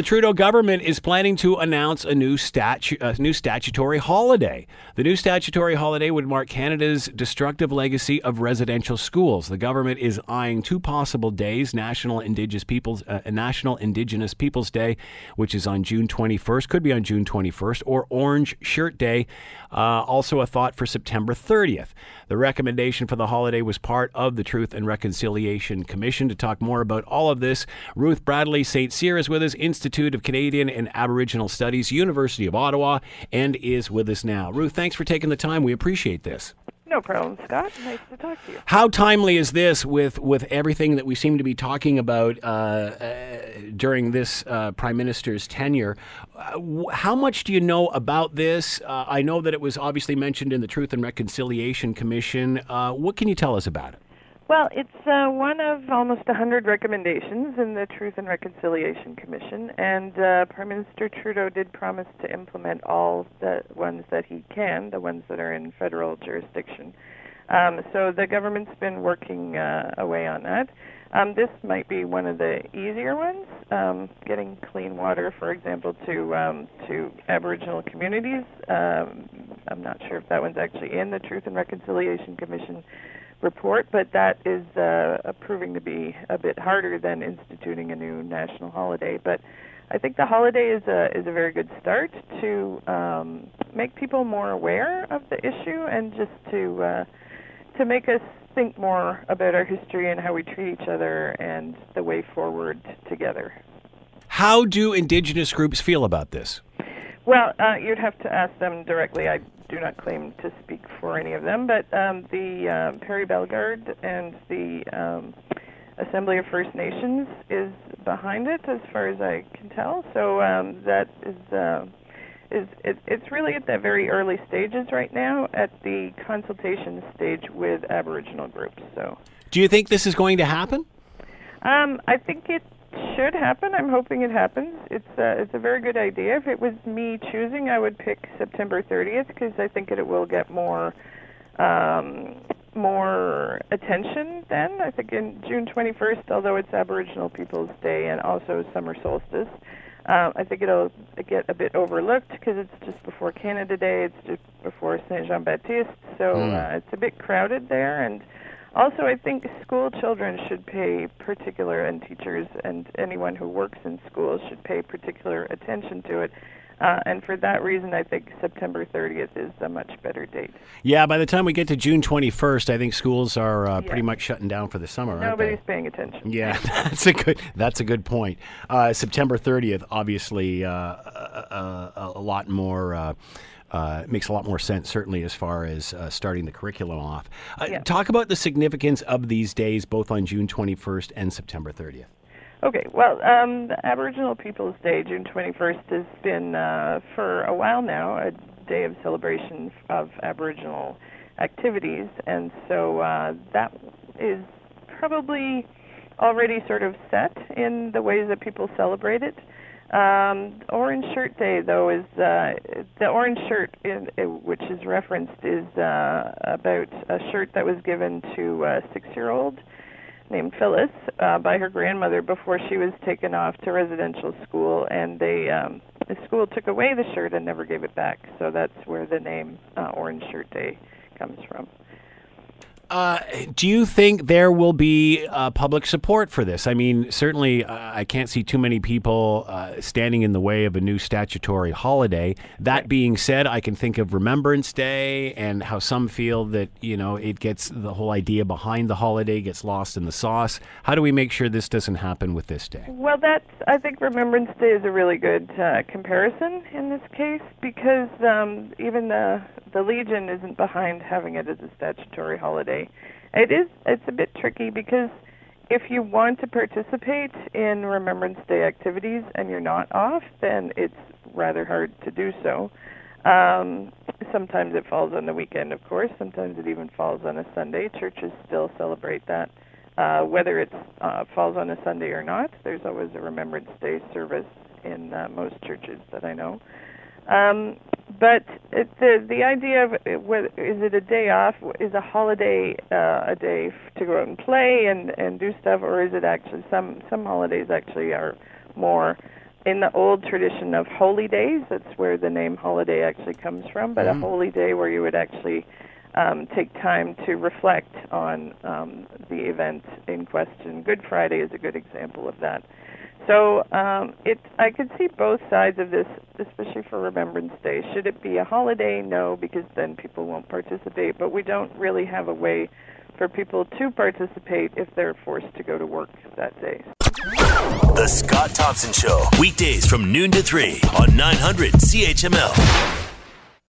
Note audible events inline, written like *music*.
The Trudeau government is planning to announce a new, statu- a new statutory holiday. The new statutory holiday would mark Canada's destructive legacy of residential schools. The government is eyeing two possible days: National Indigenous Peoples, uh, National Indigenous Peoples Day, which is on June 21st, could be on June 21st, or Orange Shirt Day. Uh, also, a thought for September 30th. The recommendation for the holiday was part of the Truth and Reconciliation Commission. To talk more about all of this, Ruth Bradley St. Cyr is with us. Institute of Canadian and Aboriginal Studies, University of Ottawa, and is with us now. Ruth, thanks for taking the time. We appreciate this. No problem, Scott. Nice to talk to you. How timely is this with, with everything that we seem to be talking about uh, uh, during this uh, Prime Minister's tenure? Uh, how much do you know about this? Uh, I know that it was obviously mentioned in the Truth and Reconciliation Commission. Uh, what can you tell us about it? Well, it's uh, one of almost 100 recommendations in the Truth and Reconciliation Commission, and uh, Prime Minister Trudeau did promise to implement all the ones that he can, the ones that are in federal jurisdiction. Um, so the government's been working uh, away on that. Um, this might be one of the easier ones. Um, getting clean water, for example, to um, to Aboriginal communities. Um, I'm not sure if that one's actually in the Truth and Reconciliation Commission report, but that is uh, proving to be a bit harder than instituting a new national holiday. But I think the holiday is a is a very good start to um, make people more aware of the issue and just to uh, to make us think more about our history and how we treat each other and the way forward together. How do Indigenous groups feel about this? Well, uh, you'd have to ask them directly. I do not claim to speak for any of them, but um, the uh, Perry Bellegarde and the um, Assembly of First Nations is behind it, as far as I can tell. So um, that is. Uh, is it, it's really at the very early stages right now, at the consultation stage with Aboriginal groups. So, do you think this is going to happen? Um, I think it should happen. I'm hoping it happens. It's uh, it's a very good idea. If it was me choosing, I would pick September 30th because I think it will get more um, more attention then. I think in June 21st, although it's Aboriginal Peoples Day and also summer solstice, uh, I think it'll get a bit overlooked because it's just before Canada Day. It's just before Saint Jean Baptiste, so mm. uh, it's a bit crowded there and also, I think school children should pay particular, and teachers and anyone who works in schools should pay particular attention to it. Uh, and for that reason, I think September 30th is a much better date. Yeah, by the time we get to June 21st, I think schools are uh, yeah. pretty much shutting down for the summer. Right? Nobody's paying attention. Yeah, *laughs* that's a good that's a good point. Uh, September 30th, obviously, uh, a, a, a, lot more uh, makes a lot more sense, certainly as far as uh, starting the curriculum off. Uh, yeah. Talk about the significance of these days, both on June 21st and September 30th. Okay, well, um, the Aboriginal Peoples Day, June 21st, has been uh, for a while now a day of celebration of Aboriginal activities, and so uh, that is probably already sort of set in the ways that people celebrate it. Um, orange Shirt Day, though, is uh, the orange shirt, in, which is referenced, is uh, about a shirt that was given to a six-year-old named Phyllis uh, by her grandmother before she was taken off to residential school, and they um, the school took away the shirt and never gave it back. So that's where the name uh, Orange Shirt Day comes from. Uh, do you think there will be uh, public support for this? I mean, certainly, uh, I can't see too many people uh, standing in the way of a new statutory holiday. That being said, I can think of Remembrance Day and how some feel that you know it gets the whole idea behind the holiday gets lost in the sauce. How do we make sure this doesn't happen with this day? Well, that's I think Remembrance Day is a really good uh, comparison in this case because um, even the the Legion isn't behind having it as a statutory holiday. It is it's a bit tricky because if you want to participate in Remembrance Day activities and you're not off, then it's rather hard to do so. Um, sometimes it falls on the weekend, of course. Sometimes it even falls on a Sunday. Churches still celebrate that. Uh, whether it uh, falls on a Sunday or not, there's always a Remembrance Day service in uh, most churches that I know. Um, but it, the the idea of it, whether, is it a day off? Is a holiday uh, a day to go out and play and and do stuff, or is it actually some some holidays actually are more in the old tradition of holy days? That's where the name holiday actually comes from. But a holy day where you would actually um, take time to reflect on um, the event in question. Good Friday is a good example of that. So um, it, I could see both sides of this, especially for Remembrance Day. Should it be a holiday? No, because then people won't participate. But we don't really have a way for people to participate if they're forced to go to work that day. The Scott Thompson Show, weekdays from noon to 3 on 900 CHML.